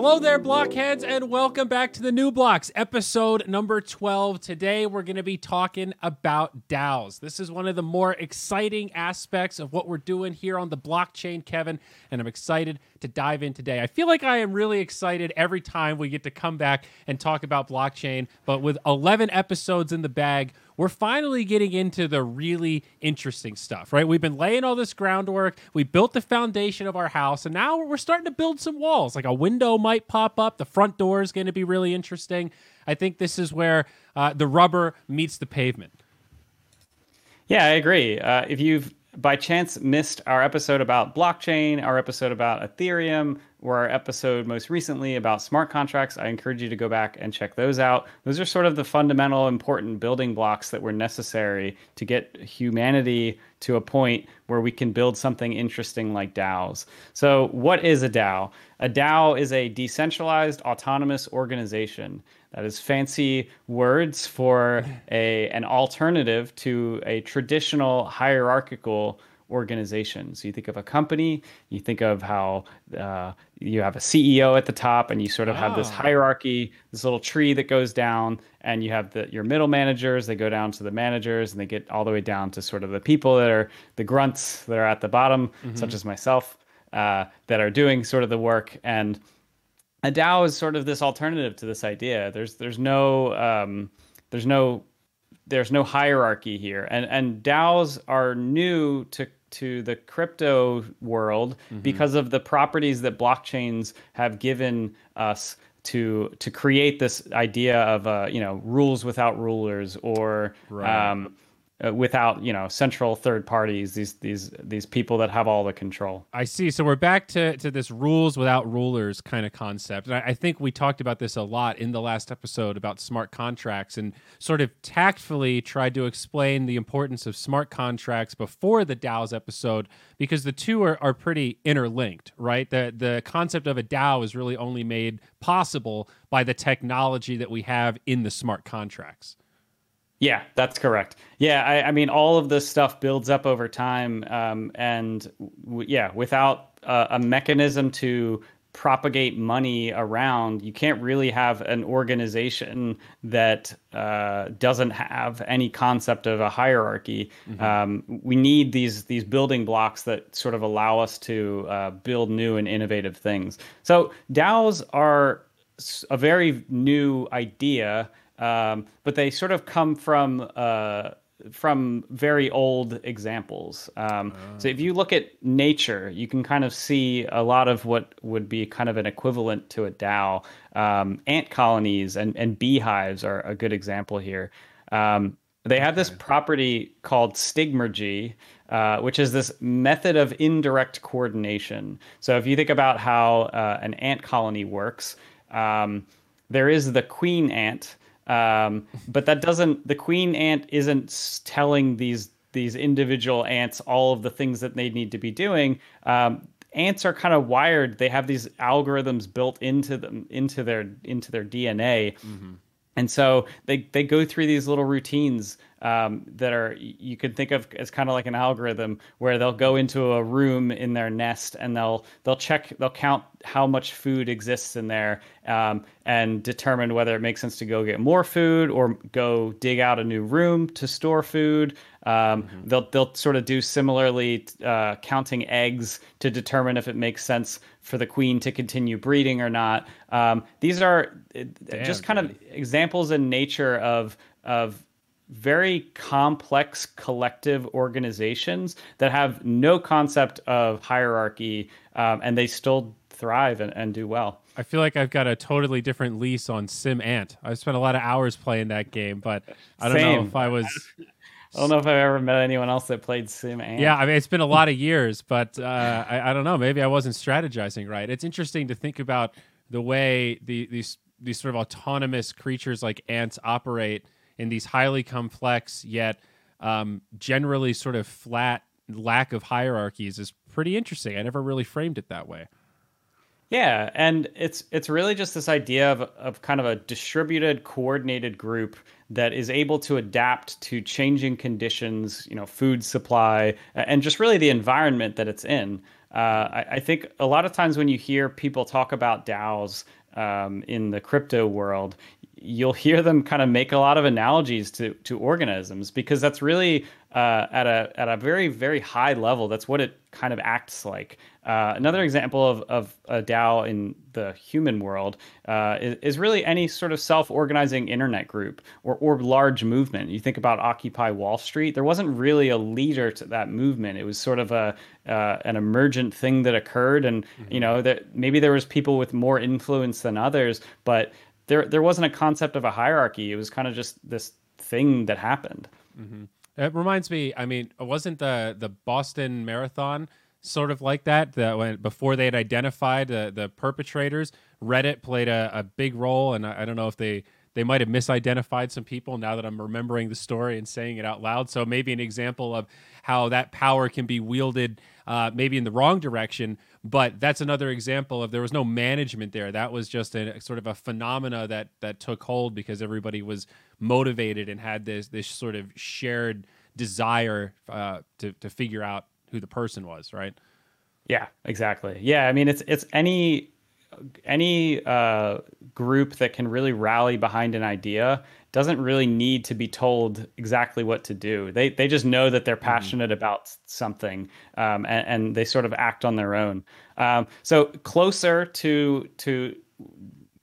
Hello there, blockheads, and welcome back to the New Blocks, episode number 12. Today, we're going to be talking about DAOs. This is one of the more exciting aspects of what we're doing here on the blockchain, Kevin, and I'm excited to dive in today. I feel like I am really excited every time we get to come back and talk about blockchain, but with 11 episodes in the bag, we're finally getting into the really interesting stuff, right? We've been laying all this groundwork. We built the foundation of our house, and now we're starting to build some walls. Like a window might pop up. The front door is going to be really interesting. I think this is where uh, the rubber meets the pavement. Yeah, I agree. Uh, if you've by chance missed our episode about blockchain, our episode about Ethereum, or our episode most recently about smart contracts, I encourage you to go back and check those out. Those are sort of the fundamental important building blocks that were necessary to get humanity to a point where we can build something interesting like DAOs. So, what is a DAO? A DAO is a decentralized autonomous organization. That is fancy words for a an alternative to a traditional hierarchical organization. So you think of a company, you think of how uh, you have a CEO at the top, and you sort of have this ah. hierarchy, this little tree that goes down, and you have the your middle managers. They go down to the managers, and they get all the way down to sort of the people that are the grunts that are at the bottom, mm-hmm. such as myself, uh, that are doing sort of the work and a DAO is sort of this alternative to this idea. There's there's no um, there's no there's no hierarchy here, and and DAOs are new to to the crypto world mm-hmm. because of the properties that blockchains have given us to to create this idea of uh, you know rules without rulers or right. um, uh, without you know central third parties these these these people that have all the control. I see. So we're back to to this rules without rulers kind of concept. And I, I, think we talked about this a lot in the last episode about smart contracts and sort of tactfully tried to explain the importance of smart contracts before the daos episode because the two are, are pretty interlinked right? The the concept of a dao is really only made possible by the technology that we have in the smart contracts yeah, that's correct. Yeah, I, I, mean, all of this stuff builds up over time, um, and w- yeah, without uh, a mechanism to propagate money around, you can't really have an organization that uh, doesn't have any concept of a hierarchy. Mm-hmm. Um, we need these these building blocks that sort of allow us to uh, build new and innovative things. So DAOs are a very new idea um, but they sort of come from uh, from very old examples. Um, So if you look at nature, you can kind of see a lot of what would be kind of an equivalent to a DAO. Um, ant colonies and, and beehives are a good example here. Um, they have this property called stigmergy, uh, which is this method of indirect coordination. So if you think about how uh, an ant colony works, um, there is the queen ant, um, but that doesn't. The queen ant isn't telling these these individual ants all of the things that they need to be doing. Um, ants are kind of wired. They have these algorithms built into them into their into their DNA. Mm-hmm. And so they, they go through these little routines um, that are you can think of as kind of like an algorithm where they'll go into a room in their nest and they'll they'll check they'll count how much food exists in there um, and determine whether it makes sense to go get more food or go dig out a new room to store food. Um, mm-hmm. They'll they'll sort of do similarly uh, counting eggs to determine if it makes sense for the queen to continue breeding or not. Um, these are Damn, just kind dude. of examples in nature of of very complex collective organizations that have no concept of hierarchy um, and they still thrive and, and, do well. I feel like I've got a totally different lease on SimAnt. I've spent a lot of hours playing that game, but I don't Same. know if I was. I don't know if I've ever met anyone else that played SimAnt. Yeah, I mean, it's been a lot of years, but uh, I, I, don't know. Maybe I wasn't strategizing right. It's interesting to think about the way the, these these sort of autonomous creatures like ants operate in these highly complex yet um, generally sort of flat lack of hierarchies is pretty interesting. I never really framed it that way. Yeah, and it's it's really just this idea of of kind of a distributed, coordinated group that is able to adapt to changing conditions, you know, food supply, and just really the environment that it's in. Uh, I, I, think a lot of times when you hear people talk about DAOs um, in the crypto world, you'll hear them kind of make a lot of analogies to to organisms because that's really uh, at a at a very very high level. That's what it kind of acts like. Uh, another example of, of a DAO in the human world uh, is, is, really any sort of self organizing internet group or, or large movement. You think about Occupy Wall Street, there wasn't really a leader to that movement. It was sort of a uh, an emergent thing that occurred, and mm-hmm. you know that maybe there was people with more influence than others, but there there wasn't a concept of a hierarchy. It was kind of just this thing that happened. Mm-hmm. It reminds me. I mean, wasn't the the Boston Marathon sort of like that? That when before they had identified the the perpetrators, Reddit played a, a big role, and I, I don't know if they they might have misidentified some people now that I'm remembering the story and saying it out loud. So maybe an example of how that power can be wielded, uh, maybe in the wrong direction. But that's another example of there was no management there. That was just a sort of a phenomena that that took hold because everybody was motivated and had this this sort of shared desire uh, to to figure out who the person was, right? Yeah, exactly. Yeah, I mean it's it's any any uh, group that can really rally behind an idea doesn't really need to be told exactly what to do. They they just know that they're mm-hmm. passionate mm. about something, um, and, and, they sort of act on their own. Um, so closer to to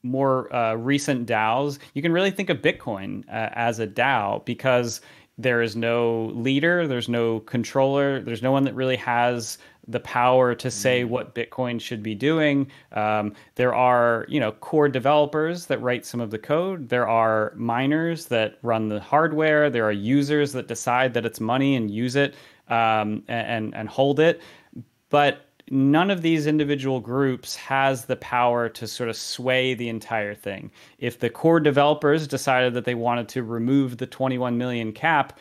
more uh, recent DAOs, you can really think of Bitcoin uh, as a DAO because there is no leader, there's no controller, there's no one that really has the power to say mm. what Bitcoin should be doing. Um, there are, you know, core developers that write some of the code. There are miners that run the hardware. There are users that decide that it's money and use it um, and and hold it. But none of these individual groups has the power to sort of sway the entire thing. If the core developers decided that they wanted to remove the 21 million cap,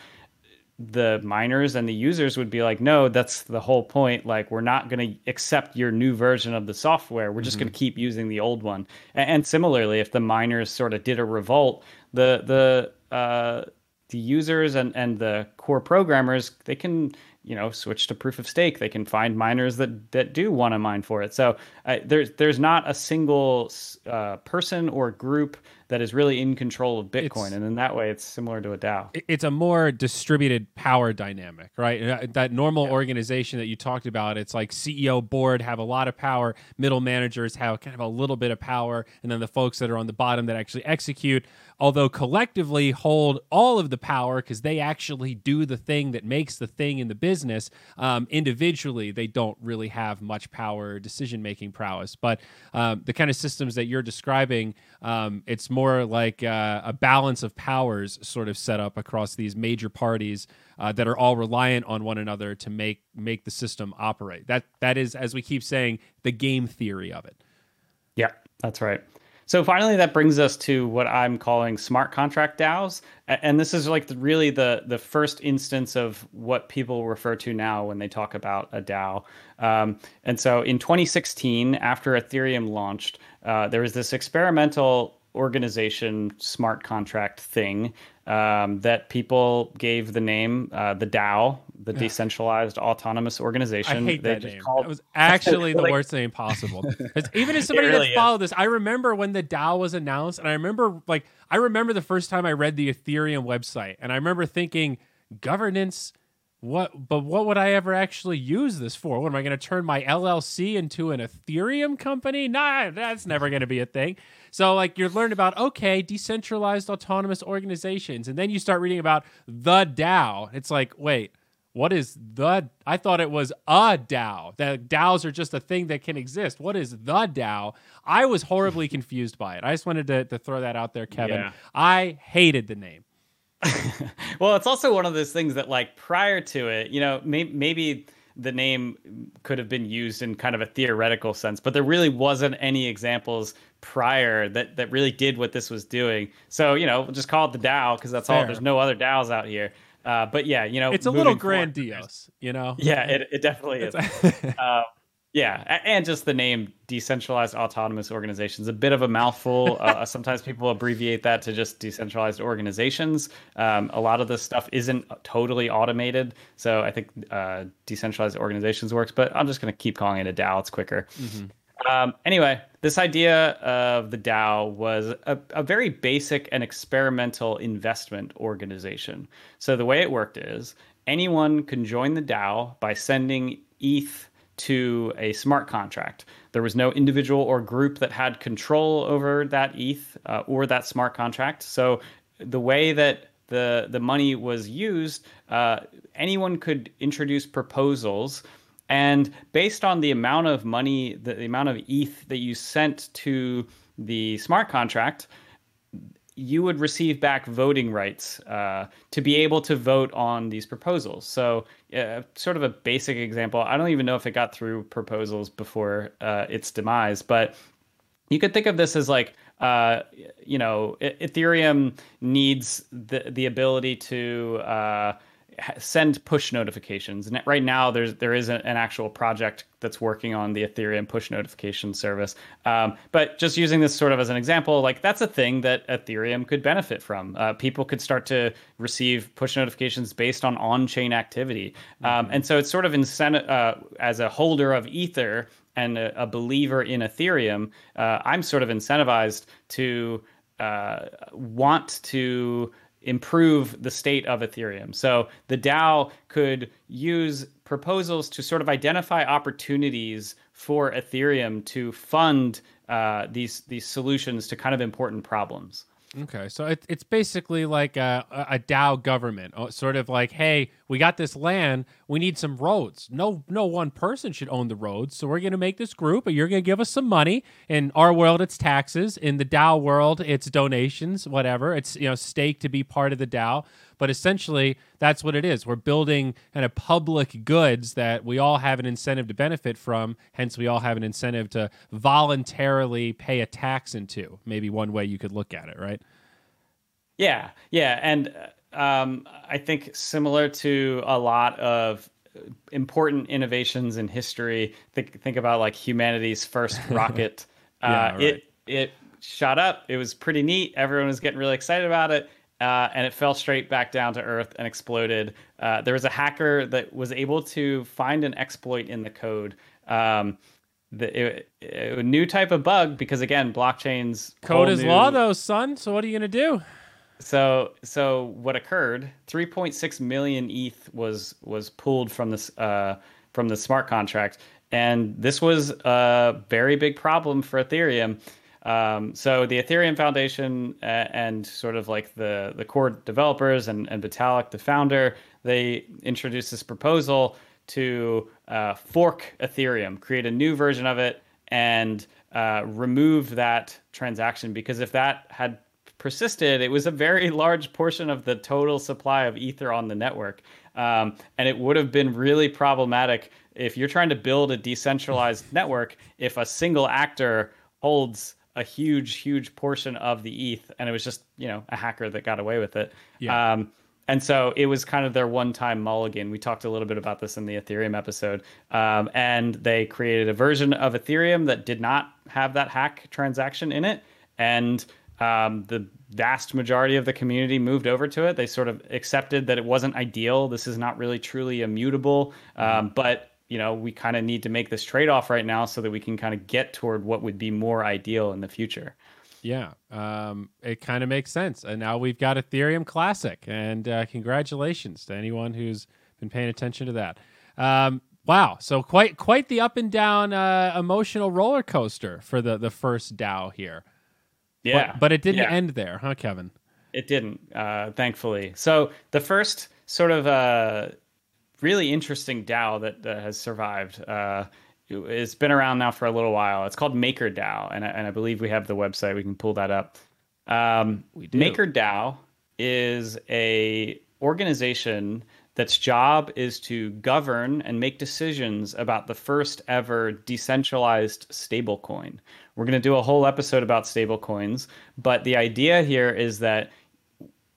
the miners and the users would be like, no, that's the whole point. Like, we're not going to accept your new version of the software. We're just mm-hmm. going to keep using the old one. And, and, similarly, if the miners sort of did a revolt, the the uh, the users and and the core programmers they can you know switch to proof of stake they can find miners that that do want to mine for it so uh, there's there's not a single uh, person or group that is really in control of bitcoin it's, and in that way it's similar to a dao it's a more distributed power dynamic right uh, that normal yeah. organization that you talked about it's like ceo board have a lot of power middle managers have kind of a little bit of power and then the folks that are on the bottom that actually execute although collectively hold all of the power because they actually do the thing that makes the thing in the business. Um, individually, they don't really have much power or decision making prowess. But um, the kind of systems that you're describing, um, it's more like uh, a balance of powers sort of set up across these major parties. Uh, that are all reliant on one another to make make the system operate. That that is, as we keep saying, the game theory of it. Yeah, that's right. So finally, that brings us to what I'm calling smart contract DAOs, and this is like the, really the the first instance of what people refer to now when they talk about a DAO. Um, and so in 2016, after Ethereum launched, uh, there was this experimental organization smart contract thing um, that people gave the name uh, the DAO, the Decentralized Autonomous Organization. I hate they that name. Called... It was actually the worst name possible. even as somebody really that followed this, I remember when the DAO was announced, and I remember like I remember the first time I read the Ethereum website, and I remember thinking governance what but what would I ever actually use this for? What am I going to turn my LLC into an Ethereum company? Nah, that's never going to be a thing. So like you're learning about okay, decentralized autonomous organizations and then you start reading about the DAO. It's like, wait, what is the I thought it was a DAO. That DAOs are just a thing that can exist. What is the DAO? I was horribly confused by it. I just wanted to, to throw that out there, Kevin. Yeah. I hated the name. well, it's also one of those things that, like, prior to it, you know, may- maybe the name could have been used in kind of a theoretical sense, but there really wasn't any examples prior that that really did what this was doing. So, you know, we'll just call it the DAO because that's Fair. all. There's no other DAOs out here. Uh, but yeah, you know, it's a little grandiose, forward, you know. Yeah, it, it definitely is. uh, Yeah, and just the name decentralized autonomous organizations, a bit of a mouthful. uh, sometimes people abbreviate that to just decentralized organizations. Um, a lot of this stuff isn't totally automated, so I think uh, decentralized organizations works. But I'm just going to keep calling it a DAO; it's quicker. Mm-hmm. Um, anyway, this idea of the DAO was a, a very basic and experimental investment organization. So the way it worked is anyone can join the DAO by sending ETH to a smart contract. There was no individual or group that had control over that ETH uh, or that smart contract. So the way that the the money was used, uh, anyone could introduce proposals, and based on the amount of money, the, the amount of ETH that you sent to the smart contract, you would receive back voting rights uh, to be able to vote on these proposals. So, uh, sort of a basic example. I don't even know if it got through proposals before uh, its demise, but you could think of this as like, uh, you know, Ethereum needs the the ability to uh, send push notifications. And right now, there's there is an actual project that's working on the Ethereum push notification service. Um, but just using this sort of as an example, like that's a thing that Ethereum could benefit from. Uh, people could start to receive push notifications based on on-chain activity, um, and so it's sort of incentive uh, as a holder of Ether and a, a believer in Ethereum. Uh, I'm sort of incentivized to uh, want to improve the state of Ethereum. So the DAO could use proposals to sort of identify opportunities for Ethereum to fund uh, these these solutions to kind of important problems. Okay, so it, it's basically like a, a DAO government, oh, sort of like, hey, we got this land, we need some roads. No, no one person should own the roads, so we're going to make this group, and you're going to give us some money. In our world, it's taxes. In the DAO world, it's donations, whatever. It's you know stake to be part of the DAO. But essentially, that's what it is. We're building kind of public goods that we all have an incentive to benefit from. Hence, we all have an incentive to voluntarily pay a tax into. Maybe one way you could look at it, right? Yeah, yeah, and um, I think similar to a lot of important innovations in history. Think think about like humanity's first rocket. yeah, uh, right. It it shot up. It was pretty neat. Everyone was getting really excited about it uh, and it fell straight back down to earth and exploded. Uh, there was a hacker that was able to find an exploit in the code. Um, the, it, it, a new type of bug because again, blockchains code is new... law, though, son. So what are you gonna do? So so what occurred? 3.6 million ETH was was pulled from this uh, from the smart contract, and this was a very big problem for Ethereum. Um, so the Ethereum Foundation uh, and sort of like the the core developers and, and Vitalik, the founder, they introduced this proposal to uh, fork Ethereum, create a new version of it, and uh, remove that transaction because if that had persisted, it was a very large portion of the total supply of Ether on the network. Um, and it would have been really problematic if you're trying to build a decentralized network if a single actor holds a huge, huge portion of the ETH, and it was just you know a hacker that got away with it. Yeah. Um, and so it was kind of their one-time mulligan. We talked a little bit about this in the Ethereum episode, um, and they created a version of Ethereum that did not have that hack transaction in it, and um, the vast majority of the community moved over to it. They sort of accepted that it wasn't ideal. This is not really truly immutable, um, mm-hmm. but you know, we kind of need to make this trade off right now so that we can kind of get toward what would be more ideal in the future. Yeah, um, it kind of makes sense. And now we've got Ethereum Classic, and uh, congratulations to anyone who's been paying attention to that. Um, wow, so quite quite the up and down uh, emotional roller coaster for the the first DAO here. Yeah, but, but it didn't yeah. end there, huh, Kevin? It didn't, uh, thankfully. So the first sort of uh, really interesting DAO that, that has survived. Uh, it's been around now for a little while. It's called MakerDAO, and, and I believe we have the website. We can pull that up. Um, we do. MakerDAO is a organization that's job is to govern and make decisions about the first ever decentralized stablecoin. We're going to do a whole episode about stablecoins, but the idea here is that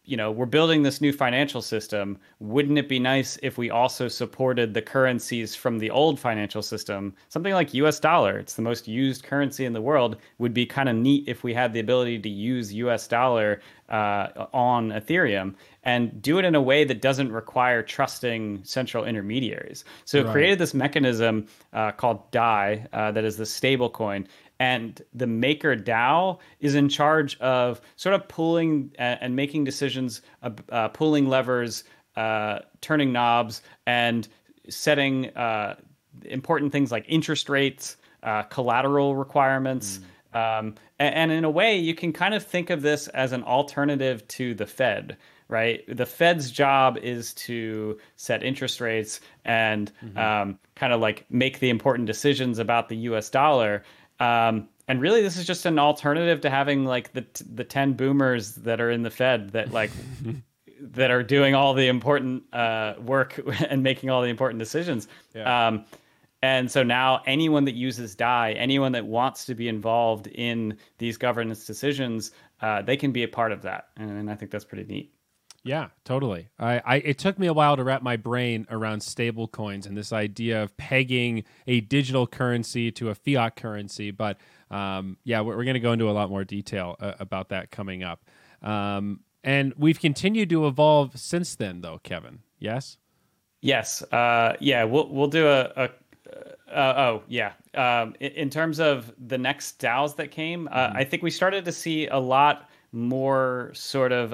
you know, we're building this new financial system. Wouldn't it be nice if we also supported the currencies from the old financial system? Something like US dollar, it's the most used currency in the world, would be kind of neat if we had the ability to use US dollar uh, on Ethereum and do it in a way that doesn't require trusting central intermediaries. So right. it created this mechanism uh, called DAI uh, that is the stable coin and the MakerDAO is in charge of sort of pulling and making decisions, uh, uh, pulling levers, uh, turning knobs, and setting uh, important things like interest rates, uh, collateral requirements. Mm. Um, and, and, in a way, you can kind of think of this as an alternative to the Fed, right? The Fed's job is to set interest rates and mm-hmm. um, kind of like make the important decisions about the US dollar. Um, and really, this is just an alternative to having like the the ten boomers that are in the Fed that like that are doing all the important uh, work and making all the important decisions. Yeah. Um, and so now, anyone that uses DAI, anyone that wants to be involved in these governance decisions, uh, they can be a part of that, and I think that's pretty neat. Yeah, totally. I, I, it took me a while to wrap my brain around stable coins and this idea of pegging a digital currency to a fiat currency. But um, yeah, we're, we're going to go into a lot more detail uh, about that coming up. Um, and we've continued to evolve since then, though, Kevin. Yes. Yes. Uh, yeah. We'll we'll do a. a uh, oh yeah. Um, in, in, terms of the next DAOs that came, uh, mm-hmm. I think we started to see a lot more sort of.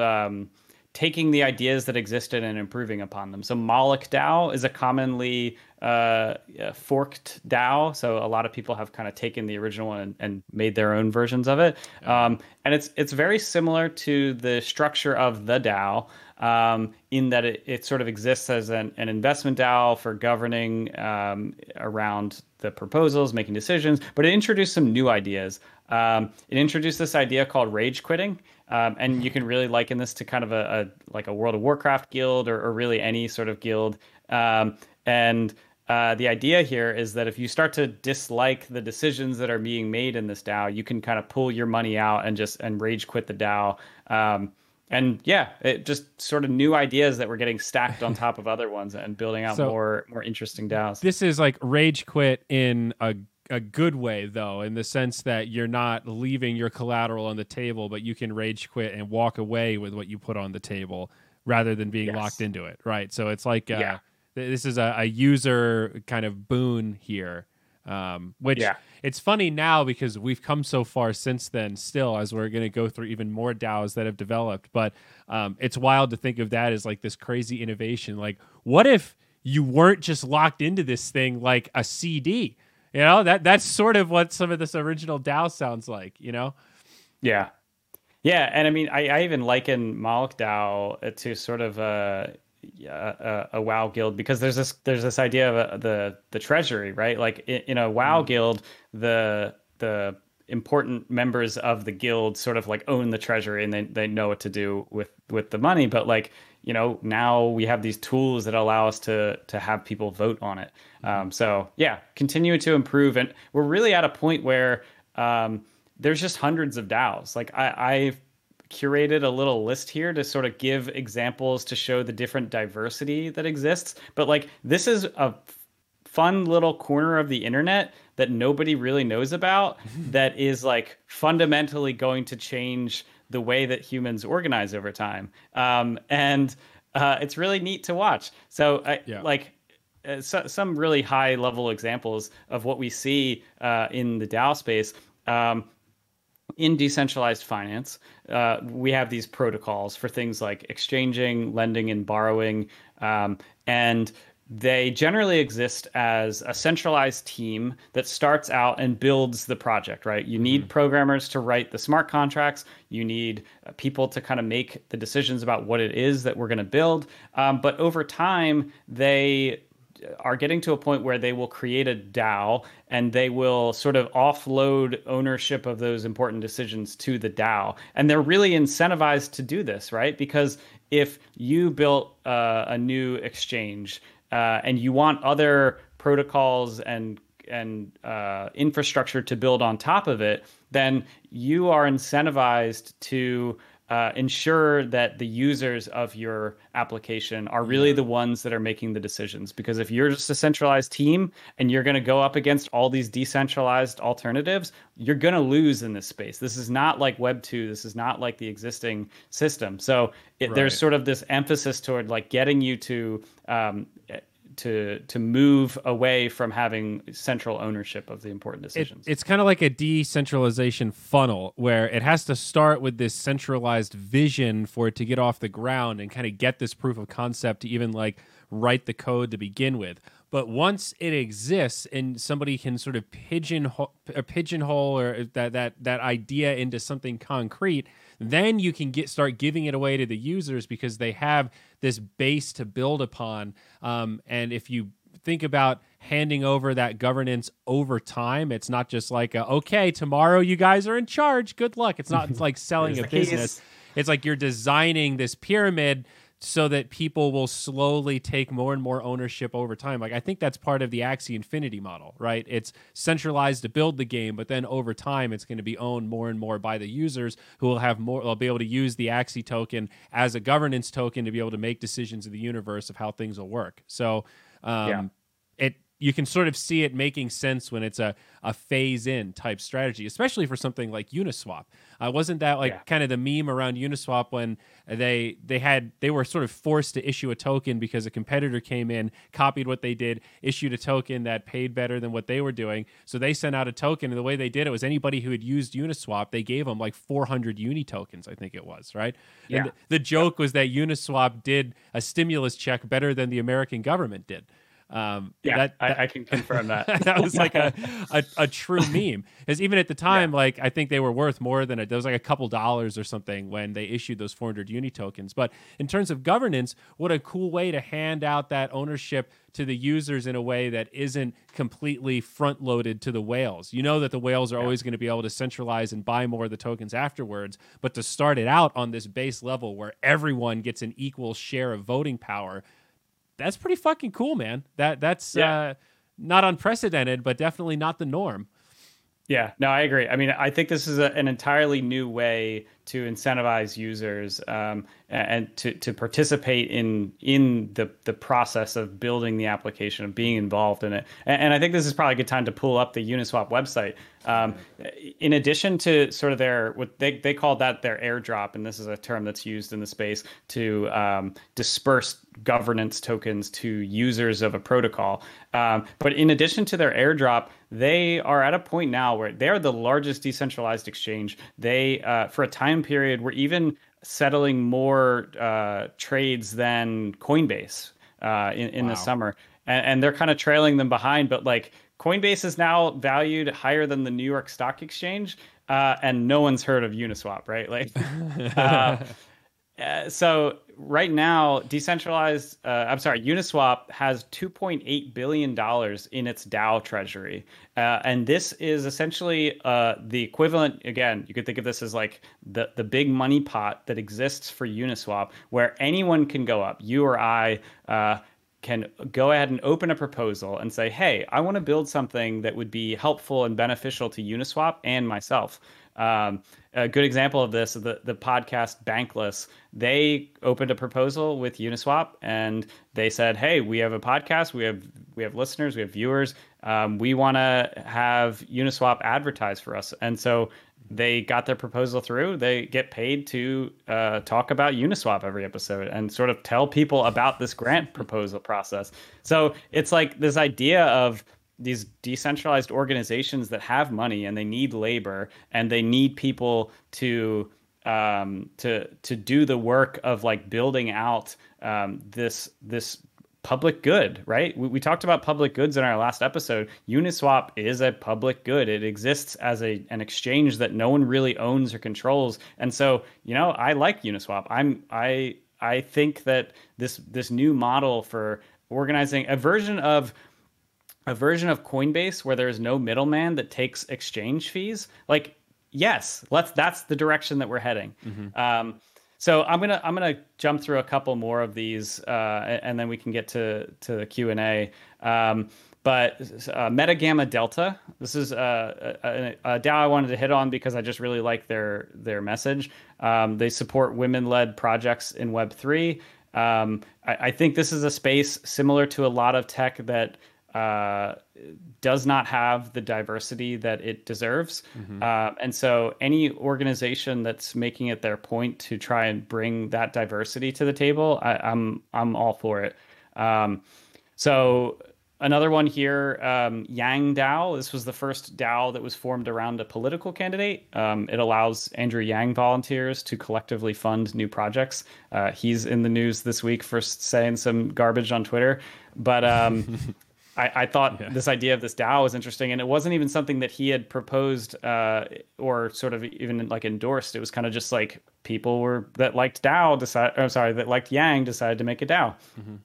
Taking the ideas that existed and improving upon them. So Moloch DAO is a commonly uh, forked DAO. So a lot of people have kind of taken the original one and, and made their own versions of it. Um, and it's it's very similar to the structure of the DAO. Um, in that it, it, sort of exists as an, an investment DAO for governing um, around the proposals, making decisions, but it introduced some new ideas. Um, it introduced this idea called rage quitting, um, and you can really liken this to kind of a, a like a World of Warcraft guild or, or really any sort of guild. Um, and uh, the idea here is that if you start to dislike the decisions that are being made in this DAO, you can kind of pull your money out and just and rage quit the DAO. Um, and yeah, it just sort of new ideas that were getting stacked on top of other ones and building out so, more more interesting DAOs. This is like rage quit in a a good way though in the sense that you're not leaving your collateral on the table but you can rage quit and walk away with what you put on the table rather than being yes. locked into it right so it's like uh, yeah. this is a, a, user kind of boon here um, which yeah. it's funny now because we've come so far since then still as we're going to go through even more DAOs that have developed but um, it's wild to think of that as like this crazy innovation like what if you weren't just locked into this thing like a CD you know that that's sort of what some of this original DAO sounds like. You know. Yeah, yeah, and I mean, I, I even liken Moloch DAO to sort of a, a, a WoW guild because there's this there's this idea of a, the the treasury, right? Like in, in a WoW mm. guild, the the important members of the guild sort of like own the treasury and they, they know what to do with with the money but like you know now we have these tools that allow us to to have people vote on it. Um, so yeah continue to improve. And we're really at a point where um, there's just hundreds of daos. Like i i've curated a little list here to sort of give examples to show the different diversity that exists. But like this is a fun little corner of the internet that nobody really knows about that is like fundamentally going to change the way that humans organize over time. Um, and uh, it's really neat to watch. So, I, yeah. like, uh, so, some really high level examples of what we see uh, in the DAO space. Um, in decentralized finance, uh, we have these protocols for things like exchanging, lending, and borrowing. Um, and they generally exist as a centralized team that starts out and builds the project, right? You need mm-hmm. programmers to write the smart contracts. You need uh, people to kind of make the decisions about what it is that we're going to build. Um, but over time, they are getting to a point where they will create a DAO and they will sort of offload ownership of those important decisions to the DAO. And they're really incentivized to do this, right? Because if you built uh, a new exchange uh, and you want other protocols and and uh, infrastructure to build on top of it, then you are incentivized to uh, ensure that the users of your application are really the ones that are making the decisions. Because if you're just a centralized team and you're going to go up against all these decentralized alternatives, you're going to lose in this space. This is not like Web 2. This is not like the existing system. So it, right. there's sort of this emphasis toward like getting you to um, to to move away from having central ownership of the important decisions. It, it's kind of like a decentralization funnel where it has to start with this centralized vision for it to get off the ground and kind of get this proof of concept to even like write the code to begin with. But once it exists and somebody can sort of pigeonhole, or pigeonhole or uh, that that that idea into something concrete, then you can get start giving it away to the users because they have this base to build upon. Um, and if you think about handing over that governance over time, it's not just like, a, okay, tomorrow you guys are in charge. Good luck. It's not like selling a business. It's like you're designing this pyramid so that people will slowly take more and more ownership over time. Like I think that's part of the Axie Infinity model, right? It's centralized to build the game, but then over time it's going to be owned more and more by the users who will have more they'll be able to use the Axie token as a governance token to be able to make decisions in the universe of how things will work. So um, yeah. it you can sort of see it making sense when it's a, a phase in type strategy, especially for something like Uniswap. Uh, wasn't that like yeah. kind of the meme around Uniswap when they they had they were sort of forced to issue a token because a competitor came in, copied what they did, issued a token that paid better than what they were doing. So they sent out a token, and the way they did it was anybody who had used Uniswap, they gave them like 400 Uni tokens, I think it was, right? Yeah. And the joke was that Uniswap did a stimulus check better than the American government did. Um, yeah, that, that, I, I, can confirm that. that was like a, a, a true meme. Because even at the time, yeah. like I think they were worth more than it. There was like a couple dollars or something when they issued those 400 uni tokens. But in terms of governance, what a cool way to hand out that ownership to the users in a way that isn't completely front loaded to the whales. You know that the whales are yeah. always going to be able to centralize and buy more of the tokens afterwards, but to start it out on this base level where everyone gets an equal share of voting power that's pretty fucking cool, man. That that's yeah. uh, not unprecedented, but definitely not the norm. Yeah, no, I agree. I mean, I think this is a, an entirely new way to incentivize users um, and to, to participate in in the the process of building the application of being involved in it and, and I think this is probably a good time to pull up the Uniswap website um, in addition to sort of their what they, they call that their airdrop and this is a term that's used in the space to um, disperse governance tokens to users of a protocol um, but in addition to their airdrop they are at a point now where they're the largest decentralized exchange they uh, for a time time period were even settling more uh, trades than Coinbase uh, in, in wow. the summer. And, and they're kind of trailing them behind, but like Coinbase is now valued higher than the New York Stock Exchange, uh, and no one's heard of Uniswap, right? Like, uh, uh, so right now, decentralized, uh, I'm sorry, Uniswap has 2.8 billion dollars in its DAO treasury, uh, and this is essentially uh, the equivalent. Again, you could think of this as like the the big money pot that exists for Uniswap, where anyone can go up. You or I uh, can go ahead and open a proposal and say, "Hey, I want to build something that would be helpful and beneficial to Uniswap and myself." Um, a good example of this is the, the podcast Bankless. They opened a proposal with Uniswap and they said, "Hey, we have a podcast. We have we have listeners. We have viewers. Um, we want to have Uniswap advertise for us." And so they got their proposal through. They get paid to uh, talk about Uniswap every episode and sort of tell people about this grant proposal process. So it's like this idea of these decentralized organizations that have money and they need labor and they need people to um, to to do the work of like building out um, this this public good, right? We, we, talked about public goods in our last episode. Uniswap is a public good. It exists as a an exchange that no one really owns or controls. And so, you know, I like Uniswap. I'm I I think that this this new model for organizing a version of a version of Coinbase where there is no middleman that takes exchange fees, like yes, let's that's the direction that we're heading. Mm-hmm. Um, so I'm gonna I'm gonna jump through a couple more of these, uh, and then we can get to to the Q and A. Um, but uh, Meta Gamma Delta, this is uh, a, a, a, DAO I wanted to hit on because I just really like their their message. Um, they support women led projects in Web three. Um, I, I, think this is a space similar to a lot of tech that uh, does not have the diversity that it deserves. Mm-hmm. Uh, and so, any organization that's making it their point to try and bring that diversity to the table, I, am I'm, I'm all for it. Um, so another one here, um, Yang DAO. This was the first DAO that was formed around a political candidate. Um, it allows Andrew Yang volunteers to collectively fund new projects. Uh, he's in the news this week for saying some garbage on Twitter, but um, I, I, thought yeah. this idea of this DAO was interesting, and it wasn't even something that he had proposed uh, or sort of even like endorsed. It was kind of just like people were that liked DAO decide. I'm sorry, that liked Yang decided to make a DAO. Mm-hmm.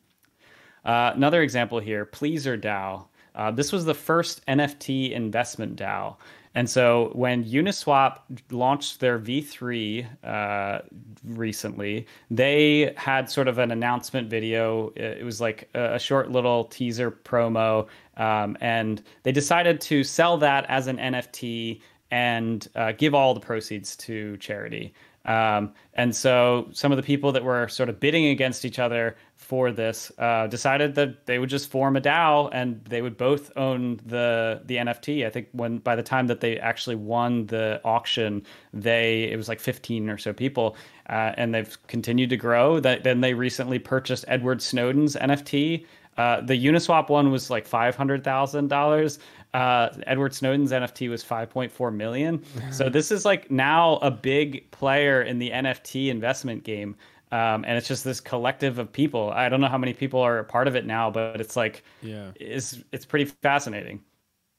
Uh, another example here, Pleasr DAO. Uh, this was the first NFT investment DAO. And so when Uniswap launched their V3 uh, recently, they had sort of an announcement video. It was like a, short little teaser promo. Um, and they decided to sell that as an NFT and uh, give all the proceeds to charity. Um, and so some of the people that were sort of bidding against each other for this uh, decided that they would just form a DAO and they would both own the the NFT. I think when by the time that they actually won the auction, they it was like 15 or so people, uh, and they've continued to grow. That then they recently purchased Edward Snowden's NFT. Uh, the Uniswap one was like five hundred thousand dollars. Uh, Edward Snowden's NFT was 5.4 million. so this is like now a big player in the NFT investment game. Um, and it's just this collective of people. I don't know how many people are a part of it now, but it's like, yeah, it's it's pretty fascinating.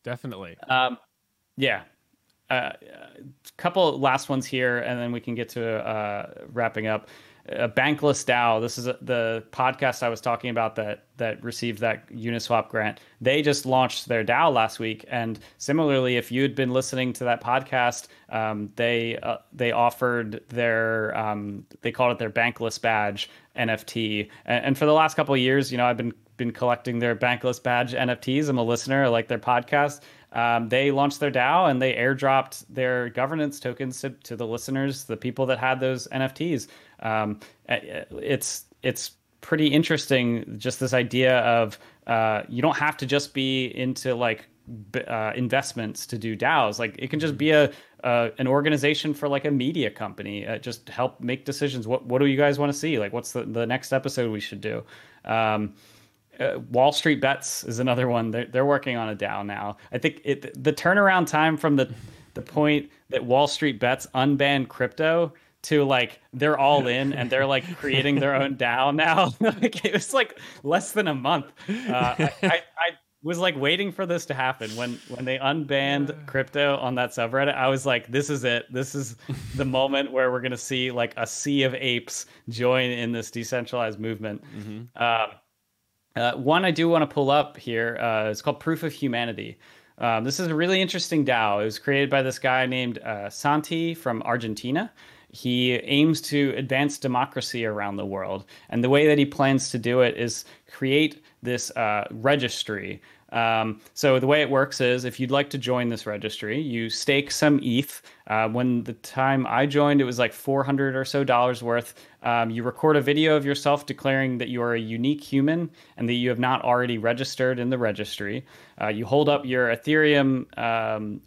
Definitely. Um, yeah. A uh, couple last ones here, and then we can get to uh, wrapping up a Bankless DAO. This is a, the podcast I was talking about that that received that Uniswap grant. They just launched their DAO last week, and similarly, if you had been listening to that podcast, um, they uh, they offered their um, they called it their Bankless badge NFT, and, and for the last couple years, you know, I've been been collecting their Bankless badge NFTs. I'm a listener. I like their podcast. Um, they launched their DAO and they airdropped their governance tokens to, to the listeners, the people that had those NFTs. Um, it's it's pretty interesting, just this idea of uh, you don't have to just be into like uh, investments to do DAOs. Like it can just be a uh, an organization for like a media company. Uh, just help make decisions. What what do you guys want to see? Like what's the the next episode we should do? Um, uh, Wall Street Bets is another one. They're, they're working on a DAO now. I think it, the turnaround time from the the point that Wall Street Bets unbanned crypto to like they're all in and they're like creating their own DAO now. like it was like less than a month. Uh, I, I, I, was like waiting for this to happen when when they unbanned crypto on that subreddit. I was like, this is it. This is the moment where we're gonna see like a sea of apes join in this decentralized movement. Mm-hmm. Um, uh, one I do want to pull up here. Uh, it's called Proof of Humanity. Um, this is a really interesting DAO. It was created by this guy named uh, Santi from Argentina. He aims to advance democracy around the world. And the way that he plans to do it is create this uh, registry um, so the way it works is if you'd like to join this registry, you stake some ETH. Uh, when the time I joined, it was like 400 or so dollars worth. Um, you record a video of yourself declaring that you are a unique human and that you have not already registered in the registry. Uh, you hold up your Ethereum um,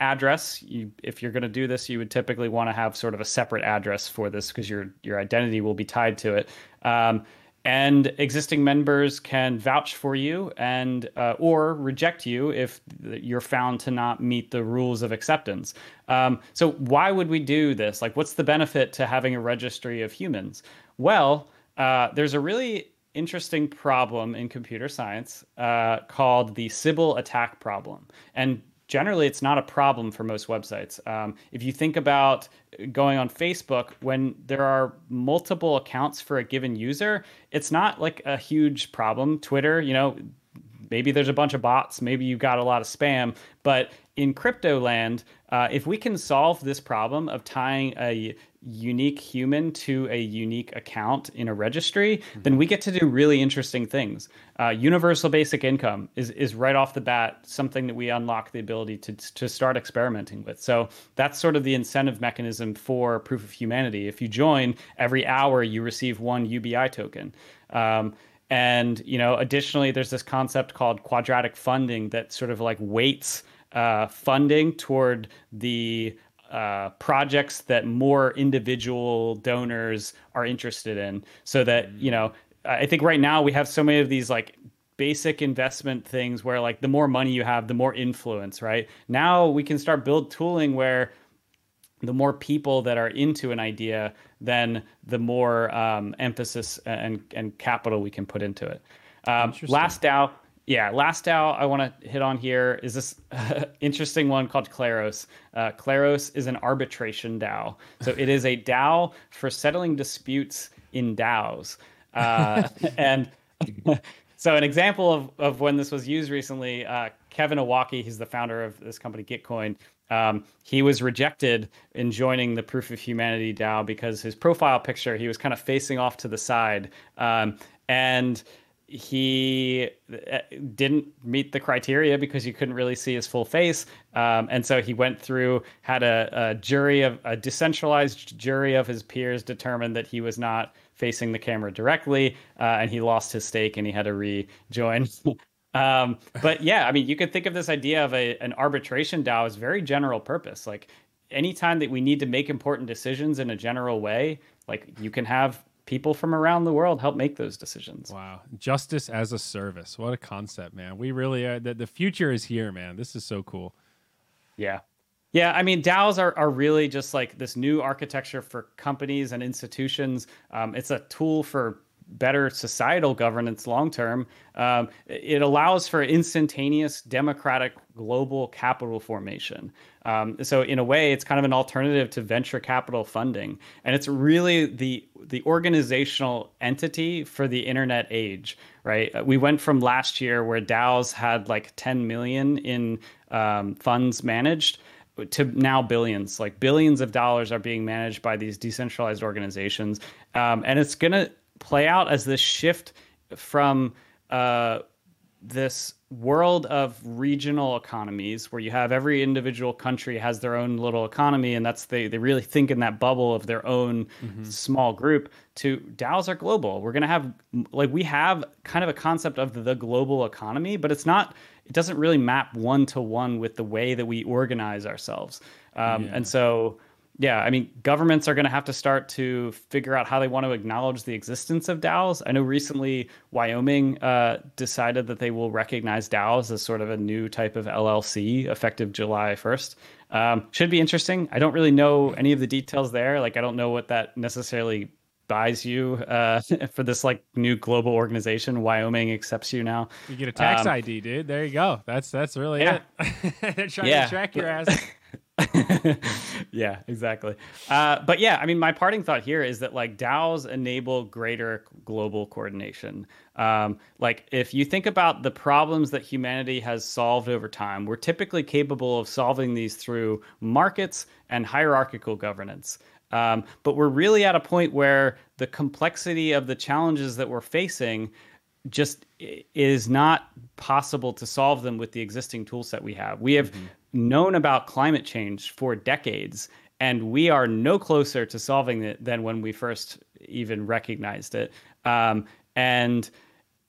address. You, if you're going to do this, you would typically want to have sort of a separate address for this because your your identity will be tied to it. Um, and existing members can vouch for you and uh, or reject you if you're found to not meet the rules of acceptance. Um, so why would we do this? Like, what's the benefit to having a registry of humans? Well, uh, there's a really interesting problem in computer science uh, called the Sybil attack problem, and generally it's not a problem for most websites. Um, if you think about going on Facebook, when there are multiple accounts for a given user, it's not like a huge problem. Twitter, you know, maybe there's a bunch of bots, maybe you got a lot of spam, but in crypto land, uh, if we can solve this problem of tying a unique human to a unique account in a registry, mm-hmm. then we get to do really interesting things. Uh, universal basic income is, is right off the bat something that we unlock the ability to, to start experimenting with. So that's sort of the incentive mechanism for proof of humanity. If you join, every hour you receive one UBI token. Um, and you know, additionally, there's this concept called quadratic funding that sort of like weights uh, funding toward the uh, projects that more individual donors are interested in. So that you know i think right now we have so many of these like basic investment things where like the more money you have the more influence right? Now we can start build tooling where the more people that are into an idea then the more um, emphasis and, and capital we can put into it. Um, last DAO yeah, last DAO I want to hit on here is this interesting one called Kleros. Uh, Kleros is an arbitration DAO. So it is a DAO for settling disputes in DAOs. Uh, and so an example of, of when this was used recently, uh, Kevin Owocki, he's the founder of this company Gitcoin. Um, he was rejected in joining the Proof of Humanity DAO because his profile picture, he was kind of facing off to the side. Um, and he uh, didn't meet the criteria because you couldn't really see his full face. Um, and so he went through, had a, a, jury of a decentralized jury of his peers determined that he was not facing the camera directly, uh, and he lost his stake and he had to rejoin. um, but yeah, I mean, you could think of this idea of a, an arbitration DAO as very general purpose. Like anytime that we need to make important decisions in a general way, like you can have people from around the world help make those decisions. Wow. Justice as a service. What a concept, man. We really are the, the future is here, man. This is so cool. Yeah. Yeah, I mean, DAOs are, are really just like this new architecture for companies and institutions. Um, it's a tool for better societal governance long term. Um, it allows for instantaneous democratic global capital formation. Um, so in a way, it's kind of an alternative to venture capital funding, and it's really the the organizational entity for the internet age. Right? Uh, we went from last year where DAOs had like 10 million in um, funds managed to now billions like billions of dollars are being managed by these decentralized organizations um, and it's going to play out as this shift from uh, this world of regional economies where you have every individual country has their own little economy and that's they, they really think in that bubble of their own mm-hmm. small group to DAOs are global. We're going to have like we have kind of a concept of the global economy, but it's not it doesn't really map one to one with the way that we organize ourselves. Um, yeah. And so yeah, I mean, governments are going to have to start to figure out how they want to acknowledge the existence of DAOs. I know recently Wyoming uh, decided that they will recognize DAOs as sort of a new type of LLC effective July 1st. Um, should be interesting. I don't really know any of the details there. Like, I don't know what that necessarily buys you uh, for this like new global organization. Wyoming accepts you now. You get a tax um, ID, dude. There you go. That's that's really yeah. it. They're trying yeah. to track your ass. yeah, exactly. Uh, but yeah, I mean, my parting thought here is that like DAOs enable greater global coordination. Um, like, if you think about the problems that humanity has solved over time, we're typically capable of solving these through markets and hierarchical governance. Um, but we're really at a point where the complexity of the challenges that we're facing just is not possible to solve them with the existing tool set we have. We have mm-hmm known about climate change for decades, and we are no closer to solving it than when we first even recognized it. Um, and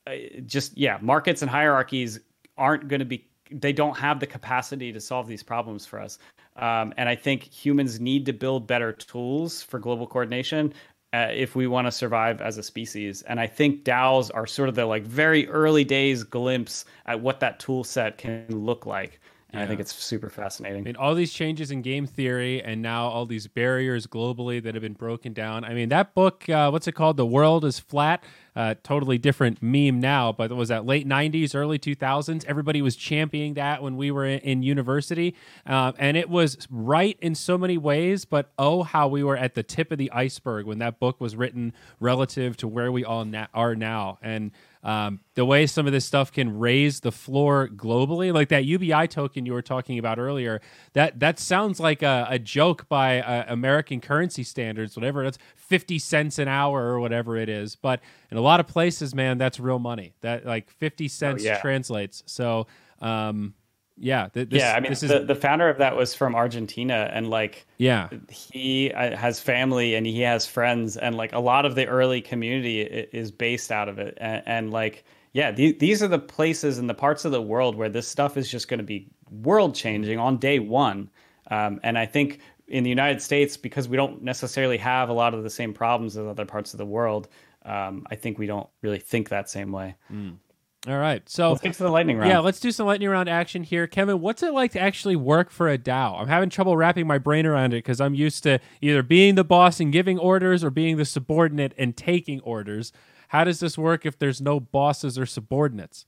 uh, just yeah, markets and hierarchies aren't going to be. They don't have the capacity to solve these problems for us. Um, and I think humans need to build better tools for global coordination uh, if we want to survive as a species. And I think DAOs are sort of the like very early days glimpse at what that tool set can look like. Yeah. I think it's super fascinating. I mean, all these changes in game theory and now all these barriers globally that have been broken down. I mean, that book, uh, what's it called? The World is Flat. uh, totally different meme now, but it was that late 90s, early 2000s. Everybody was championing that when we were in, in university. Uh, and it was right in so many ways, but oh, how we were at the tip of the iceberg when that book was written relative to where we all na- are now. And um, the way some of this stuff can raise the floor globally, like that UBI token you were talking about earlier, that that sounds like a, a joke by uh, American currency standards, whatever that's fifty cents an hour or whatever it is. But in a lot of places, man, that's real money. That like fifty cents oh, yeah. translates. So um, yeah th- this, yeah i mean is... the, the founder of that was from argentina and like yeah. he uh, has family and he has friends and like a lot of the early community is based out of it. And, and like yeah th- these are the places and the parts of the world where this stuff is just going to be world changing on day one. Um, and i think in the united states because we don't necessarily have a lot of the same problems as other parts of the world um, i think we don't really think that same way. Mm. All right. So let's get to the lightning round. Yeah, let's do some lightning round action here. Kevin, what's it like to actually work for a DAO? I'm having trouble wrapping my brain around it because I'm used to either being the boss and giving orders or being the subordinate and taking orders. How does this work if there's no bosses or subordinates?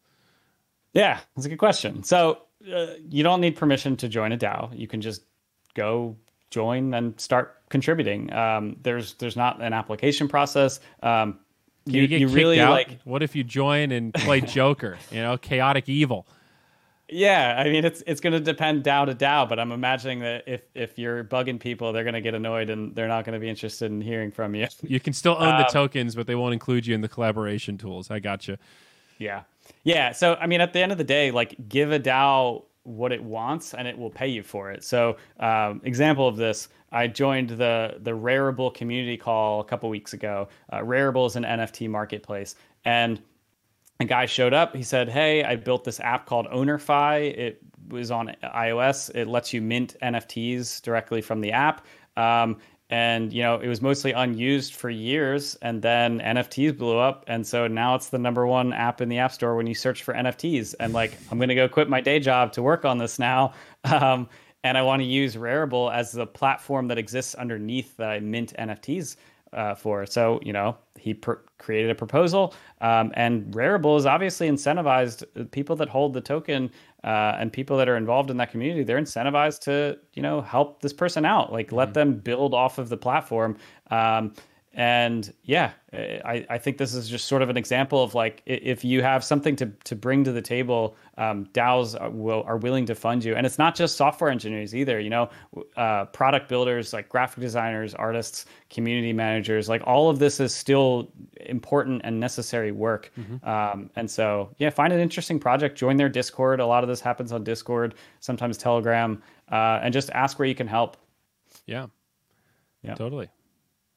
Yeah, that's a good question. So uh, you don't need permission to join a DAO. You can just go join and start contributing. Um, there's there's not an application process. Um, you, you, get you really out? like what if you join and play Joker? you know, chaotic evil. Yeah, I mean it's it's going to depend DAO to DAO, but I'm imagining that if if you're bugging people, they're going to get annoyed and they're not going to be interested in hearing from you. You can still own um, the tokens, but they won't include you in the collaboration tools. I got you. Yeah, yeah. So I mean, at the end of the day, like give a DAO what it wants and it will pay you for it. So, um, example of this, I joined the the Rarible community call a couple weeks ago. Uh, Rarible is an NFT marketplace, and a guy showed up. He said, "Hey, I built this app called Ownerfy. It was on iOS. It lets you mint NFTs directly from the app." Um, and you know it was mostly unused for years and then nfts blew up and so now it's the number one app in the app store when you search for nfts and like i'm to go quit my day job to work on this now um, and i want to use rarible as the platform that exists underneath that i mint nfts uh, for. So you know he created a proposal um, and rarible is obviously incentivized people that hold the token uh, and people that are involved in that community, they're incentivized to, you know, help this person out, like let mm-hmm. them build off of the platform. Um, and yeah, I, I think this is just sort of an example of like if you have something to, to bring to the table, um, DAOs are, will, are willing to fund you. And it's not just software engineers either, you know, uh, product builders like graphic designers, artists, community managers, like all of this is still important and necessary work. Mm-hmm. Um, and so, yeah, find an interesting project, join their Discord. A lot of this happens on Discord, sometimes Telegram, uh, and just ask where you can help. Yeah. Yeah. Totally.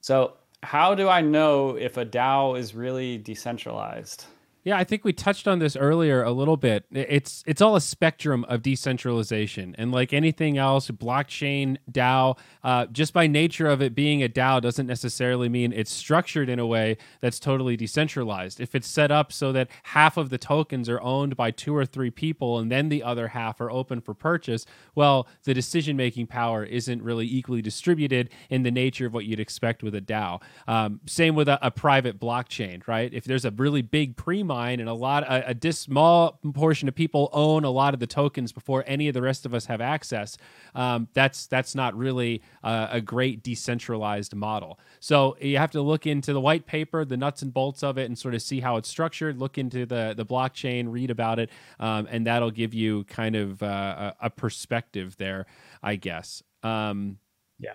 So how do I know if a DAO is really decentralized? Yeah, I think we touched on this earlier a little bit. It's it's all a spectrum of decentralization, and like anything else, blockchain DAO, uh, just by nature of it being a DAO, doesn't necessarily mean it's structured in a way that's totally decentralized. If it's set up so that half of the tokens are owned by two or three people, and then the other half are open for purchase, well, the decision making power isn't really equally distributed in the nature of what you'd expect with a DAO. Um, same with a, a private blockchain, right? If there's a really big pre and a lot a, a small portion of people own a lot of the tokens before any of the rest of us have access. Um, that's that's not really uh, a great decentralized model. So you have to look into the white paper, the nuts and bolts of it, and sort of see how it's structured. Look into the the blockchain, read about it, um, and that'll give you kind of uh, a, a perspective there, I guess. Um, yeah,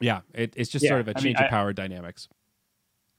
yeah, it, it's just yeah, sort of a change I mean, of power I, dynamics.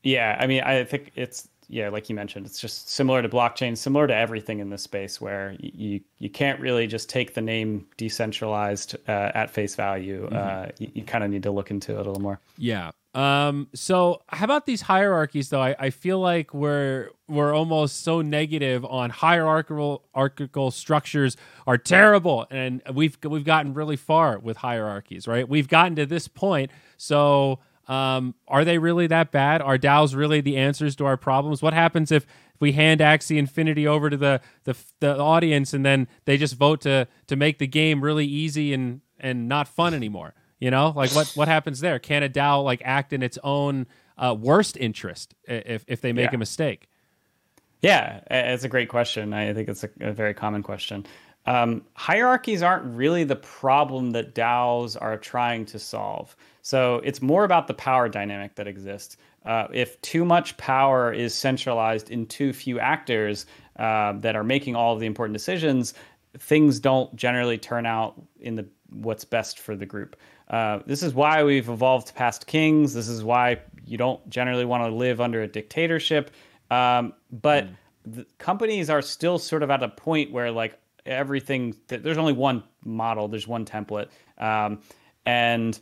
Yeah, I mean, I think it's yeah, like you mentioned, it's just similar to blockchain, similar to everything in this space, where you you can't really just take the name decentralized uh, at face value. Mm-hmm. Uh, you, you kind of need to look into it a little more. Yeah. Um. So, how about these hierarchies, though? I, I feel like we're we're almost so negative on hierarchical hierarchical structures are terrible, and we've we've gotten really far with hierarchies, right? We've gotten to this point, so um, are they really that bad? Are DAOs really the answers to our problems? What happens if we hand Axie Infinity over to the, the the audience and then they just vote to to make the game really easy and and not fun anymore? You know, like what what happens there? Can a DAO like act in its own uh, worst interest if if they make yeah. a mistake? Yeah, it's a great question. I think it's a, a very common question. Um, hierarchies aren't really the problem that DAOs are trying to solve. So it's more about the power dynamic that exists. Uh, if too much power is centralized in too few actors uh, that are making all of the important decisions, things don't generally turn out in the what's best for the group. Uh, this is why we've evolved past kings. This is why you don't generally want to live under a dictatorship. Um, but mm. companies are still sort of at a point where like everything, there's only one model, there's one template, um, and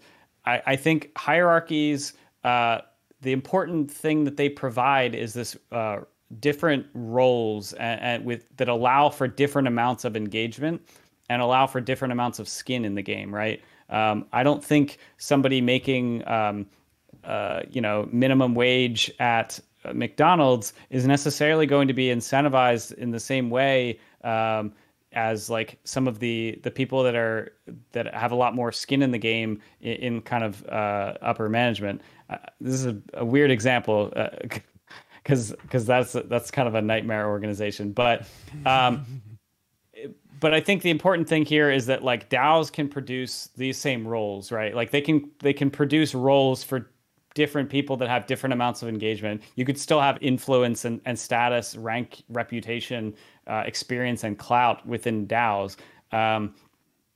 I, I, think hierarchies. Uh, the important thing that they provide is this uh, different roles and, and with that allow for different amounts of engagement and allow for different amounts of skin in the game, right? Um, I don't think somebody making um, uh, you know minimum wage at McDonald's is necessarily going to be incentivized in the same way um, as like some of the the people that are that have a lot more skin in the game in, in kind of uh, upper management. Uh, this is a, a weird example because uh, because that's that's kind of a nightmare organization, but. Um, but I think the important thing here is that like DAOs can produce these same roles, right? Like they can they can produce roles for different people that have different amounts of engagement. You could still have influence and, and status, rank, reputation, uh, experience, and clout within DAOs. Um,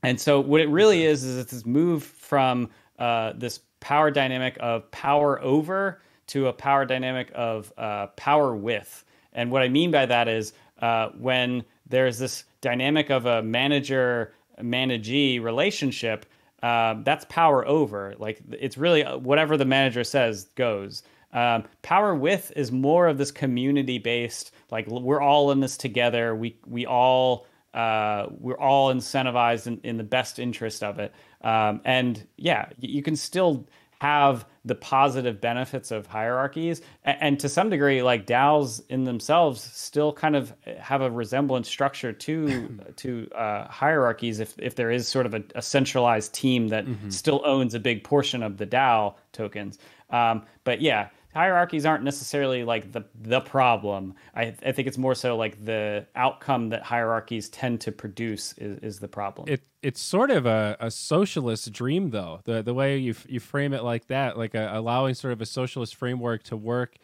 and so what it really is is it's this move from uh, this power dynamic of power over to a power dynamic of uh, power with. And what I mean by that is uh, when there's this dynamic of a manager managee relationship um, that's power over like it's really uh, whatever the manager says goes um, power with is more of this community based like we're all in this together. We we all uh, we're all incentivized in, in the best interest of it. Um, and yeah you can still have the positive benefits of hierarchies. And, and, to some degree like DAOs in themselves still kind of have a resemblance structure to to uh, hierarchies if if there is sort of a, a centralized team that mm-hmm. still owns a big portion of the DAO tokens. Um, but yeah hierarchies aren't necessarily like the the problem. I, I think it's more so like the outcome that hierarchies tend to produce is, is the problem. It it's sort of a, a socialist dream though. The the way you you frame it like that, like a, allowing sort of a socialist framework to work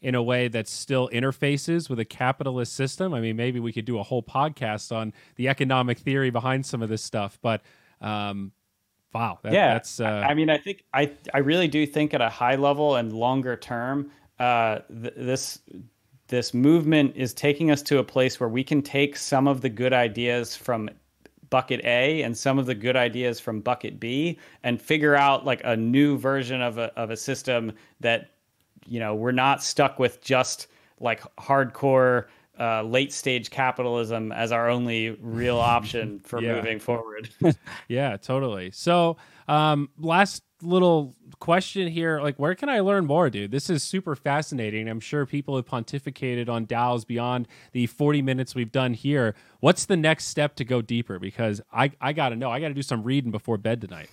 in a way that still interfaces with a capitalist system. I mean, maybe we could do a whole podcast on the economic theory behind some of this stuff, but um, Wow. That, yeah. That's. Uh... I mean, I think I I really do think at a high level and longer term, uh, th- this this movement is taking us to a place where we can take some of the good ideas from bucket A and some of the good ideas from bucket B and figure out like a new version of a of a system that you know we're not stuck with just like hardcore uh, late stage capitalism as our only real option for yeah. moving forward. yeah, totally. So, um, last little question here like where can i learn more dude? This is super fascinating. I'm sure people have pontificated on DAOs beyond the 40 minutes we've done here. What's the next step to go deeper? Because i i gotta know. I gotta do some reading before bed tonight.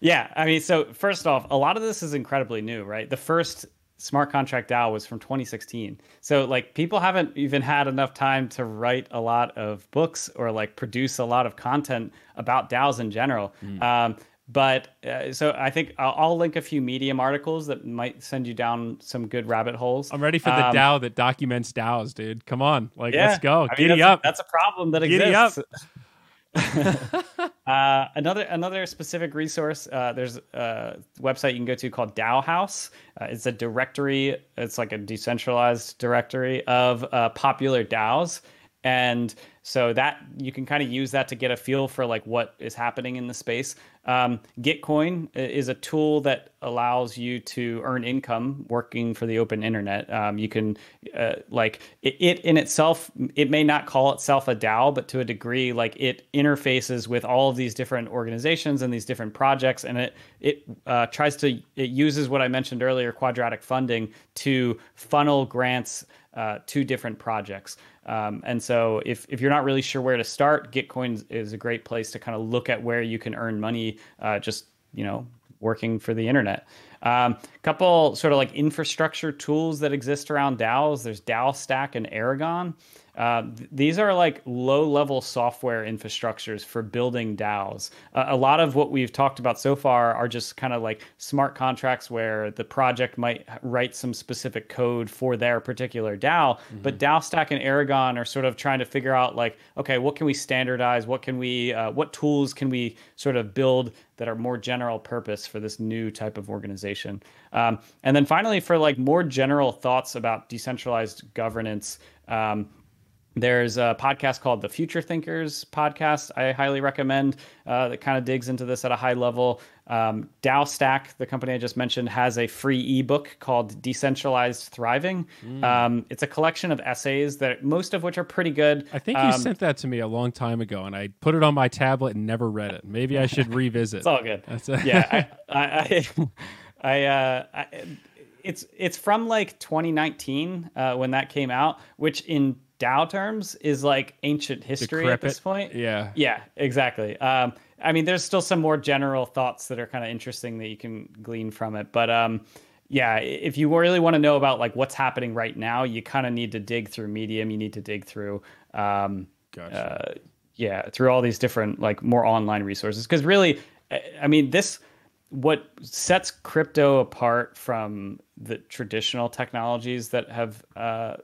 Yeah i mean so first off a lot of this is incredibly new right? The first smart contract DAO was from 2016. So like people haven't even had enough time to write a lot of books or like produce a lot of content about DAOs in general. Mm. Um, but uh, so I think I'll, I'll, link a few Medium articles that might send you down some good rabbit holes. I'm ready for the um, DAO that documents DAOs, dude. Come on, like yeah, let's go. I mean, Giddy up. That's a problem that Giddy exists. Up. uh, another another specific resource. Uh, there's a website you can go to called DAOhaus. Uh, it's a directory. It's like a decentralized directory of uh, popular DAOs, and so that you can kind of use that to get a feel for like what is happening in the space. Um, Gitcoin is a tool that allows you to earn income working for the open internet. Um, you can uh, like it, it, in itself, it may not call itself a DAO, but to a degree, like it interfaces with all of these different organizations and these different projects, and it it uh, tries to it uses what I mentioned earlier, quadratic funding, to funnel grants uh, to different projects. Um, and so if, if you're not really sure where to start, Gitcoin is a great place to kind of look at where you can earn money uh, just, you know, working for the internet. A um, couple sort of like infrastructure tools that exist around DAOs. There's DAO Stack and Aragon. Uh, th- these are like low level software infrastructures for building DAOs. Uh, a lot of what we've talked about so far are just kind of like smart contracts where the project might write some specific code for their particular DAO. Mm-hmm. But DAO Stack and Aragon are sort of trying to figure out like, okay, what can we standardize? What can we, uh, what tools can we sort of build that are more general purpose for this new type of organization? Um, and then finally, for like more general thoughts about decentralized governance. Um, there's a podcast called the Future Thinkers podcast. I highly recommend uh, that kind of digs into this at a high level. Um, DAO Stack, the company I just mentioned, has a free ebook called Decentralized Thriving. Mm. Um, it's a collection of essays that most of which are pretty good. I think you um, sent that to me a long time ago, and I put it on my tablet and never read it. Maybe I should revisit. it's all good. A- yeah, I, I, I, I, uh, I, it's it's from like 2019 uh, when that came out, which in DAO terms is like ancient history Decrepit. at this point. Yeah. Yeah, exactly. Um, I mean, there's still some more general thoughts that are kind of interesting that you can glean from it. But um, yeah, if you really want to know about like what's happening right now, you kind of need to dig through Medium. You need to dig through, um, gotcha. uh, yeah, through all these different like more online resources. Because really, I mean, this what sets crypto apart from the traditional technologies that have uh,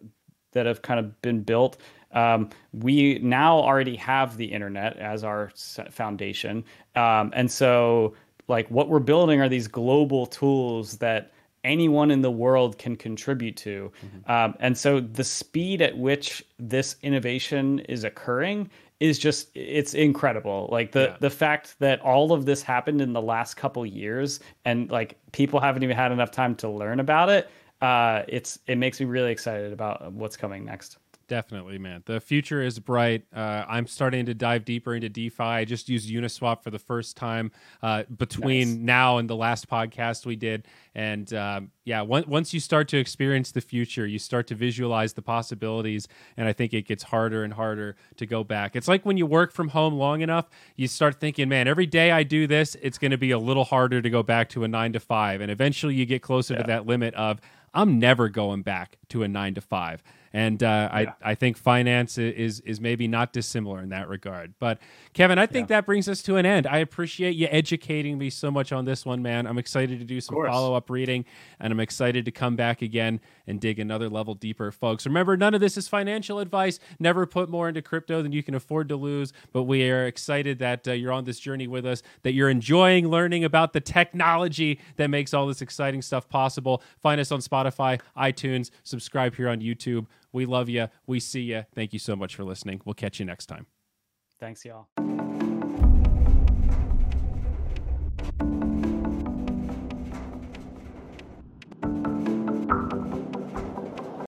that have kind of been built. Um, we now already have the internet as our foundation, um, and so like what we're building are these global tools that anyone in the world can contribute to. Mm-hmm. Um, and so the speed at which this innovation is occurring is just it's incredible. Like the yeah. the fact that all of this happened in the last couple years and like people haven't even had enough time to learn about it uh, it's it makes me really excited about what's coming next. Definitely, man. The future is bright. Uh, I'm starting to dive deeper into DeFi. I just used Uniswap for the first time uh, between nice. now and the last podcast we did. And um, yeah, one, once you start to experience the future, you start to visualize the possibilities. And I think it gets harder and harder to go back. It's like when you work from home long enough, you start thinking, man, every day I do this, it's going to be a little harder to go back to a nine to five. And eventually you get closer yeah. to that limit of, I'm never going back to a nine to five. And uh, yeah. I, I think finance is is maybe not dissimilar in that regard. But Kevin, I think yeah. that brings us to an end. I appreciate you educating me so much on this one, man. I'm excited to do some follow up reading, and I'm excited to come back again and dig another level deeper, folks. Remember, none of this is financial advice. Never put more into crypto than you can afford to lose. But we are excited that uh, you're on this journey with us, that you're enjoying learning about the technology that makes all this exciting stuff possible. Find us on Spotify, iTunes, subscribe here on YouTube. We love you. We see you. Thank you so much for listening. We'll catch you next time. Thanks, y'all.